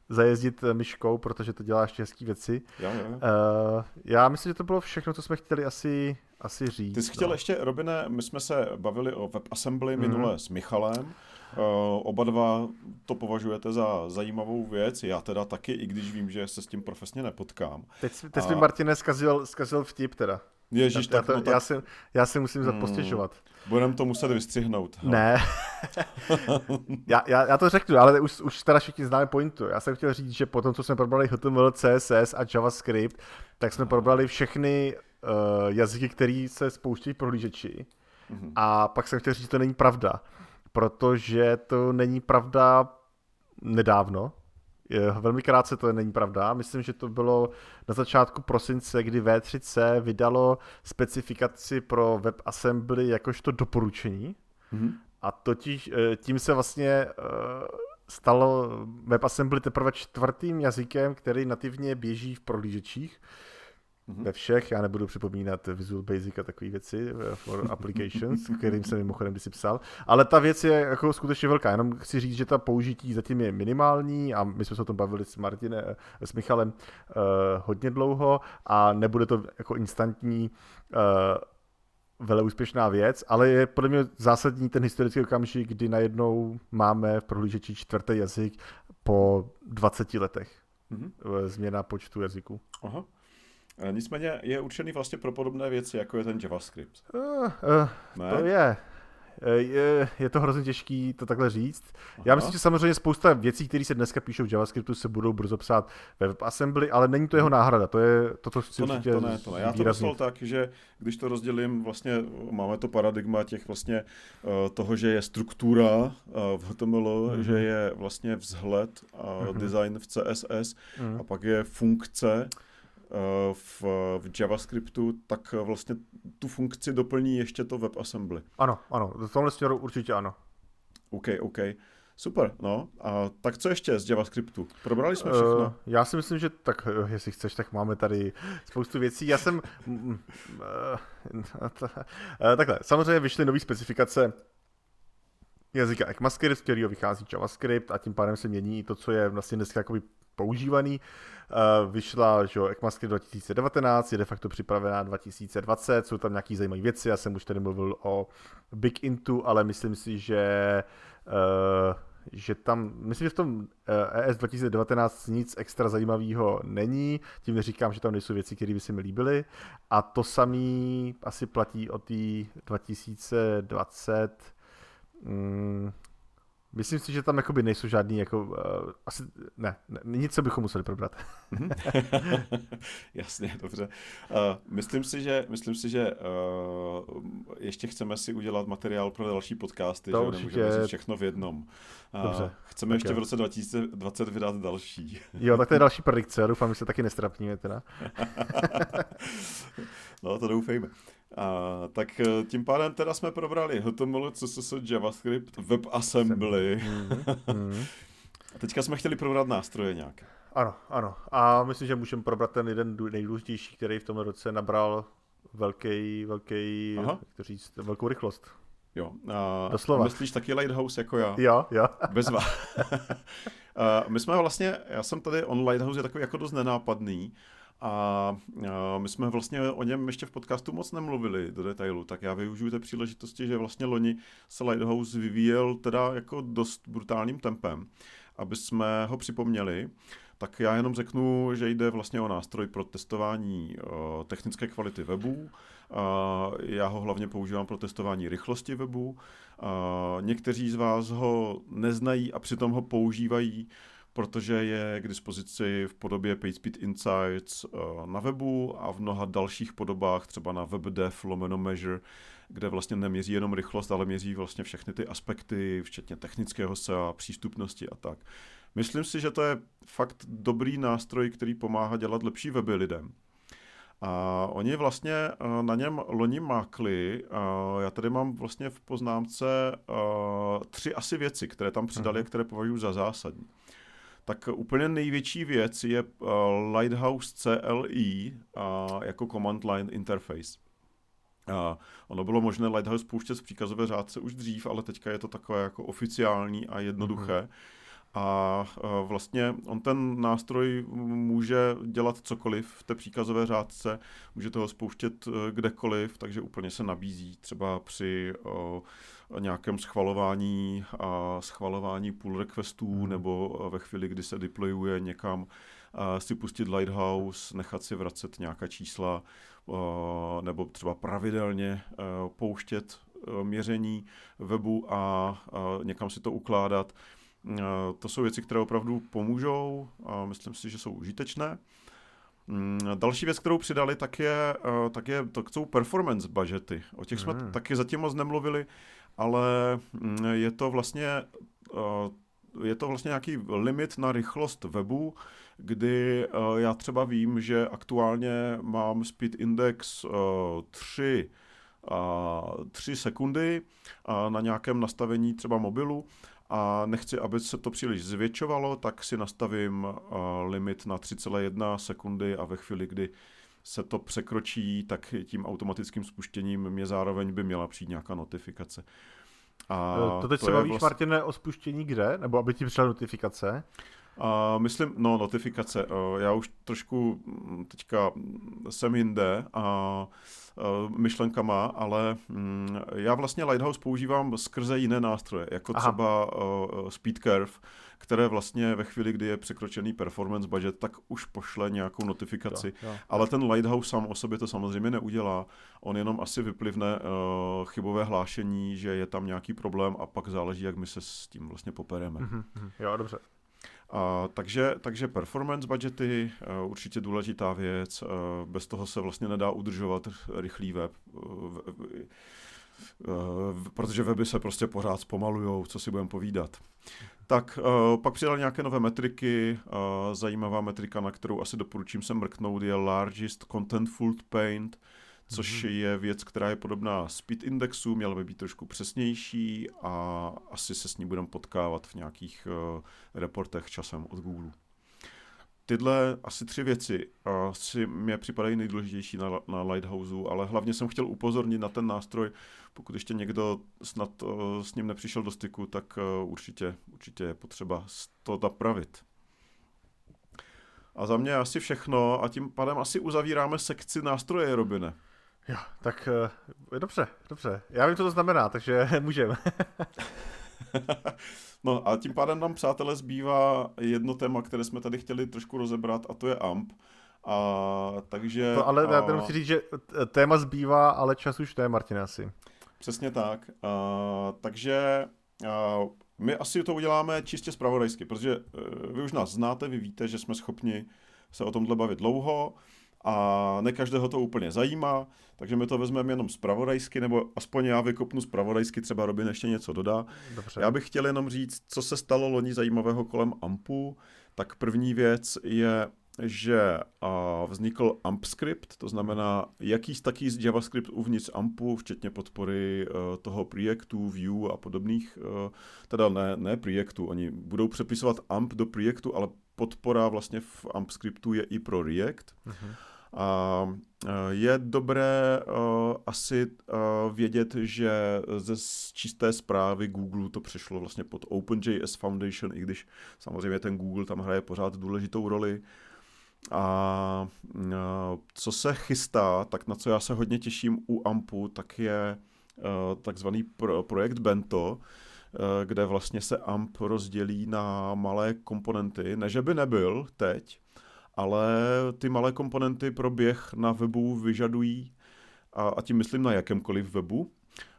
zajezdit myškou, protože to dělá ještě hezký věci. Jo, jo. Uh, já myslím, že to bylo všechno, co jsme chtěli asi, asi říct. Ty jsi chtěl no. ještě, Robine, my jsme se bavili o WebAssembly mm. minule s Michalem. Uh, oba dva to považujete za zajímavou věc, já teda taky, i když vím, že se s tím profesně nepotkám. Teď, teď a... mi Martine zkazil, zkazil vtip teda. Ježíš, já, tak, to, no, tak... Já, si, já si musím hmm, postěžovat. Budeme to muset vystřihnout. Hele. Ne. já, já, já, to řeknu, ale už, už teda všichni známe pointu. Já jsem chtěl říct, že po tom, co jsme probrali HTML, CSS a JavaScript, tak jsme probrali všechny uh, jazyky, které se spouštějí v prohlížeči. Mm-hmm. A pak jsem chtěl říct, že to není pravda protože to není pravda nedávno. Je, velmi krátce to není pravda. Myslím, že to bylo na začátku prosince, kdy V3C vydalo specifikaci pro WebAssembly jakožto doporučení. Mm-hmm. A totiž eh, tím se vlastně eh, stalo WebAssembly teprve čtvrtým jazykem, který nativně běží v prohlížečích mm-hmm. ve všech, já nebudu připomínat Visual Basic a takové věci eh, for applications, kterým jsem mimochodem kdysi psal, ale ta věc je jako skutečně velká, jenom chci říct, že ta použití zatím je minimální a my jsme se o tom bavili s Martinem, eh, s Michalem uh, hodně dlouho a nebude to jako instantní uh, vele úspěšná věc, ale je podle mě zásadní ten historický okamžik, kdy najednou máme v prohlížeči čtvrtý jazyk po 20 letech. Mm-hmm. Změna počtu jazyků. Aha. Eh, nicméně je určený vlastně pro podobné věci, jako je ten JavaScript. Uh, uh, to je. Je, je to hrozně těžký to takhle říct. Aha. Já myslím, že samozřejmě spousta věcí, které se dneska píšou v JavaScriptu, se budou brzo psát ve WebAssembly, ale není to jeho náhrada. To je to, co chci to ne, to ne, to ne. Já to myslel tak, že když to rozdělím, vlastně máme to paradigma těch vlastně toho, že je struktura v HTML, mm-hmm. že je vlastně vzhled a mm-hmm. design v CSS mm-hmm. a pak je funkce v, v JavaScriptu, tak vlastně tu funkci doplní ještě to WebAssembly. Ano, ano, v tomhle směru určitě ano. OK, OK. Super, no. A tak co ještě z JavaScriptu? Probrali jsme všechno? Uh, já si myslím, že tak, eh, jestli chceš, tak máme tady spoustu věcí. Já jsem... Uh, uh, takhle, samozřejmě vyšly nové specifikace jazyka ECMAScript, z kterého vychází JavaScript a tím pádem se mění to, co je vlastně dneska používaný. Uh, vyšla že jo, ECMAScript 2019, je de facto připravená 2020, jsou tam nějaké zajímavé věci, já jsem už tady mluvil o Big Intu, ale myslím si, že uh, že tam, myslím, že v tom ES 2019 nic extra zajímavého není, tím neříkám, že tam nejsou věci, které by se mi líbily a to samý asi platí o té 2020 mm, Myslím si, že tam jakoby nejsou žádný, jako, uh, asi, ne, ne, nic, co bychom museli probrat. Mhm. Jasně, dobře. Uh, myslím si, že, myslím si, že uh, ještě chceme si udělat materiál pro další podcasty, to že určitě... nemůžeme říct všechno v jednom. Uh, dobře. Chceme tak ještě jo. v roce 2020 vydat další. Jo, tak to je další predikce, já doufám, že se taky nestrapníme teda. no, to doufejme. A, tak eh, tím pádem teda jsme probrali HTML, CSS, JavaScript, WebAssembly. Mm-hmm. A teďka jsme chtěli probrat nástroje nějaké. Ano, ano. A myslím, že můžeme probrat ten jeden nejdůležitější, který v tom roce nabral velký, velký, jak to říct, velkou rychlost. Jo. A Doslova. Myslíš taky Lighthouse jako já? Jo, jo. Bezva. my jsme vlastně, já jsem tady, on Lighthouse je takový jako dost nenápadný, a my jsme vlastně o něm ještě v podcastu moc nemluvili do detailu, tak já využiju té příležitosti, že vlastně loni se Lighthouse vyvíjel teda jako dost brutálním tempem. Aby jsme ho připomněli, tak já jenom řeknu, že jde vlastně o nástroj pro testování technické kvality webu. Já ho hlavně používám pro testování rychlosti webu. Někteří z vás ho neznají a přitom ho používají protože je k dispozici v podobě PageSpeed Insights eh, na webu a v mnoha dalších podobách, třeba na WebDev lomeno Measure, kde vlastně neměří jenom rychlost, ale měří vlastně všechny ty aspekty, včetně technického SEA, přístupnosti a tak. Myslím si, že to je fakt dobrý nástroj, který pomáhá dělat lepší weby lidem. A oni vlastně eh, na něm loni mákli. Já tady mám vlastně v poznámce eh, tři asi věci, které tam přidali, hmm. které považuji za zásadní tak úplně největší věc je uh, Lighthouse CLI uh, jako command line interface. Uh, ono bylo možné Lighthouse pouštět z příkazové řádce už dřív, ale teďka je to takové jako oficiální a jednoduché. Mm-hmm. A uh, vlastně on ten nástroj může dělat cokoliv v té příkazové řádce, může toho spouštět uh, kdekoliv, takže úplně se nabízí třeba při nějakém schvalování a schvalování pull requestů hmm. nebo ve chvíli, kdy se deployuje někam, si pustit Lighthouse, nechat si vracet nějaká čísla nebo třeba pravidelně pouštět měření webu a někam si to ukládat. To jsou věci, které opravdu pomůžou a myslím si, že jsou užitečné. Mm, další věc, kterou přidali, tak je, tak je to jsou performance budgety. O těch jsme hmm. taky zatím moc nemluvili ale mm, je to vlastně eh, je to vlastně nějaký limit na rychlost webu, kdy eh, já třeba vím, že aktuálně mám speed index 3 3 sekundy na nějakém nastavení třeba mobilu a nechci, aby se to příliš zvětšovalo, tak si nastavím eh, limit na 3,1 sekundy a ve chvíli, kdy se to překročí, tak tím automatickým spuštěním mě zároveň by měla přijít nějaká notifikace. A to teď to se bavíš, vlast... Martine, o spuštění kde? Nebo aby ti přišla notifikace? A myslím, no notifikace, já už trošku mm, teďka jsem jinde a myšlenkama, ale mm, já vlastně Lighthouse používám skrze jiné nástroje, jako Aha. třeba Speedcurve, které vlastně ve chvíli, kdy je překročený performance budget, tak už pošle nějakou notifikaci. Jo, jo. Ale ten Lighthouse sám o sobě to samozřejmě neudělá. On jenom asi vyplivne uh, chybové hlášení, že je tam nějaký problém a pak záleží, jak my se s tím vlastně popereme. Mm-hmm. Jo, dobře. A, takže, takže performance budgety, uh, určitě důležitá věc, uh, bez toho se vlastně nedá udržovat rychlý web. Uh, protože weby se prostě pořád zpomalujou, co si budeme povídat. Tak pak přidal nějaké nové metriky. Zajímavá metrika, na kterou asi doporučím se mrknout, je Largest Contentful Paint, což mm-hmm. je věc, která je podobná speed indexu, měla by být trošku přesnější a asi se s ní budeme potkávat v nějakých uh, reportech časem od Google. Tyhle asi tři věci asi mě připadají nejdůležitější na, na Lighthouse, ale hlavně jsem chtěl upozornit na ten nástroj, pokud ještě někdo snad uh, s ním nepřišel do styku, tak uh, určitě, určitě je potřeba to napravit. A za mě asi všechno a tím pádem asi uzavíráme sekci nástroje, Robine. Jo, tak uh, dobře, dobře. Já vím, co to znamená, takže můžeme. no a tím pádem nám, přátelé, zbývá jedno téma, které jsme tady chtěli trošku rozebrat a to je AMP. A, takže... To, ale a... já musím říct, že téma zbývá, ale čas už ne, Martin, asi. Přesně tak. A, takže a, My asi to uděláme čistě zpravodajsky, protože vy už nás znáte, vy víte, že jsme schopni se o tomhle bavit dlouho a ne každého to úplně zajímá, takže my to vezmeme jenom zpravodajsky, nebo aspoň já vykopnu zpravodajsky, třeba Robin ještě něco dodá. Dobře. Já bych chtěl jenom říct, co se stalo loni zajímavého kolem AMPu. Tak první věc je, že vznikl AMP-script, to znamená jakýs taký z JavaScript uvnitř AMPu, včetně podpory e, toho projektu, view a podobných, e, teda ne, ne projektu, oni budou přepisovat AMP do projektu, ale podpora vlastně v AMP scriptu je i pro React. Uh-huh. A je dobré asi vědět, že ze čisté zprávy Google to přešlo vlastně pod OpenJS Foundation, i když samozřejmě ten Google tam hraje pořád důležitou roli. A co se chystá, tak na co já se hodně těším u AMPu, tak je takzvaný projekt Bento, kde vlastně se AMP rozdělí na malé komponenty. Ne, že by nebyl teď, ale ty malé komponenty pro běh na webu vyžadují, a, a tím myslím na jakémkoliv webu,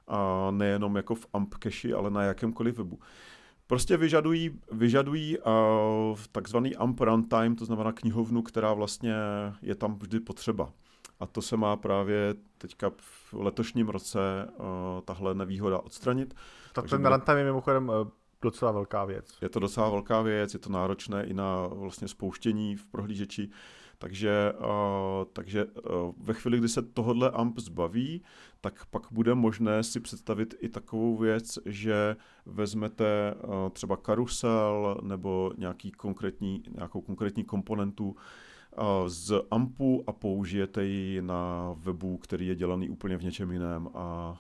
a nejenom jako v AMP cache, ale na jakémkoliv webu. Prostě vyžadují, vyžadují uh, takzvaný AMP runtime, to znamená knihovnu, která vlastně je tam vždy potřeba. A to se má právě teďka v letošním roce uh, tahle nevýhoda odstranit. Tak ten runtime je mimochodem docela velká věc. Je to docela velká věc, je to náročné i na vlastně spouštění v prohlížeči, takže, uh, takže uh, ve chvíli, kdy se tohodle AMP zbaví, tak pak bude možné si představit i takovou věc, že vezmete uh, třeba karusel nebo nějaký konkrétní, nějakou konkrétní komponentu z AMPu a použijete ji na webu, který je dělaný úplně v něčem jiném a, a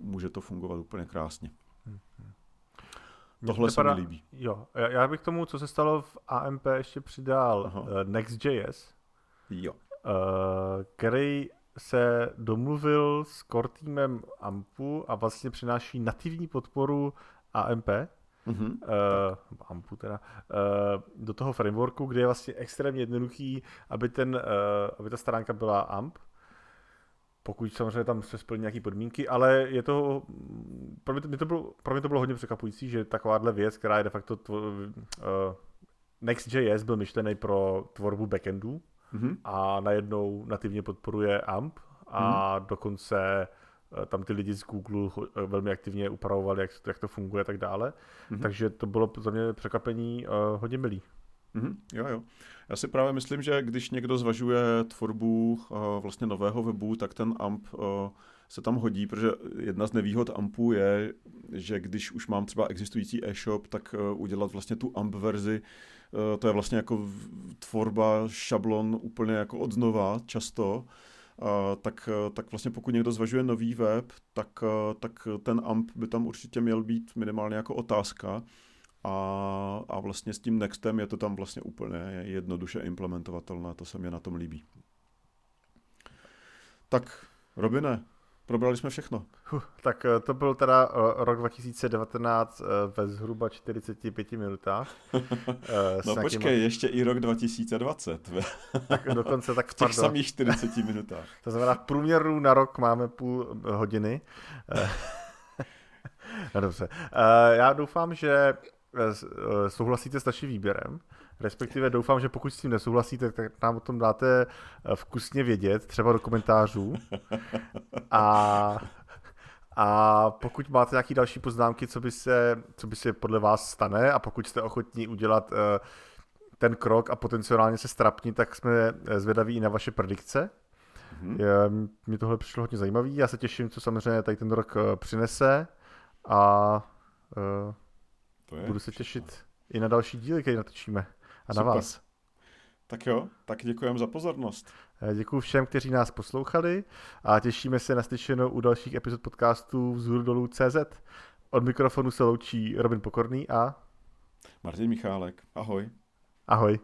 může to fungovat úplně krásně. Hmm. Tohle se mi líbí. Jo, já bych tomu, co se stalo v AMP, ještě přidal uh, Next.js, jo. Uh, který se domluvil s core týmem AMPu a vlastně přináší nativní podporu AMP, mm-hmm. uh, AMPu teda, uh, do toho frameworku, kde je vlastně extrémně jednoduchý, aby, ten, uh, aby ta stránka byla AMP, pokud samozřejmě tam se splní nějaké podmínky, ale je to, pro mě to, to bylo, pro mě to bylo hodně překvapující, že takováhle věc, která je de facto tvo, uh, Next.js byl myšlený pro tvorbu backendů mm-hmm. a najednou nativně podporuje AMP a mm-hmm. dokonce uh, tam ty lidi z Google uh, velmi aktivně upravovali, jak, jak to funguje a tak dále. Mm-hmm. Takže to bylo za mě překvapení uh, hodně milý. Mm-hmm, jo, jo. Já si právě myslím, že když někdo zvažuje tvorbu uh, vlastně nového webu, tak ten AMP uh, se tam hodí, protože jedna z nevýhod AMPu je, že když už mám třeba existující e-shop, tak uh, udělat vlastně tu AMP verzi, uh, to je vlastně jako tvorba šablon úplně jako od znova často, Uh, tak, tak vlastně pokud někdo zvažuje nový web, tak, tak ten AMP by tam určitě měl být minimálně jako otázka a, a vlastně s tím Nextem je to tam vlastně úplně jednoduše implementovatelné, to se mě na tom líbí. Tak, Robine, probrali jsme všechno. Uh, tak eh, to byl teda uh, rok 2019 uh, eh, ve zhruba 45 minutách. No počkej, ještě i rok 2020. tak dokonce tak v těch pardon. samých 40 minutách. to znamená, v průměru na rok máme půl hodiny. no dobře. Já doufám, že Eh, eh, souhlasíte s naším výběrem. Respektive doufám, že pokud s tím nesouhlasíte, tak nám o tom dáte eh, vkusně vědět, třeba do komentářů. A, a pokud máte nějaké další poznámky, co by, se, co by se podle vás stane a pokud jste ochotní udělat ten krok a potenciálně se strapnit, tak jsme zvědaví i na vaše predikce. Mm-hmm. Mně tohle přišlo hodně zajímavý. Já se těším, co samozřejmě tady ten rok přinese a to je Budu se těšit i na další díly, které natočíme. A Super. na vás. Tak jo, tak děkujeme za pozornost. Eh, Děkuji všem, kteří nás poslouchali a těšíme se na slyšenou u dalších epizod podcastů Vzhůru dolů CZ. Od mikrofonu se loučí Robin Pokorný a Martin Michálek. Ahoj. Ahoj.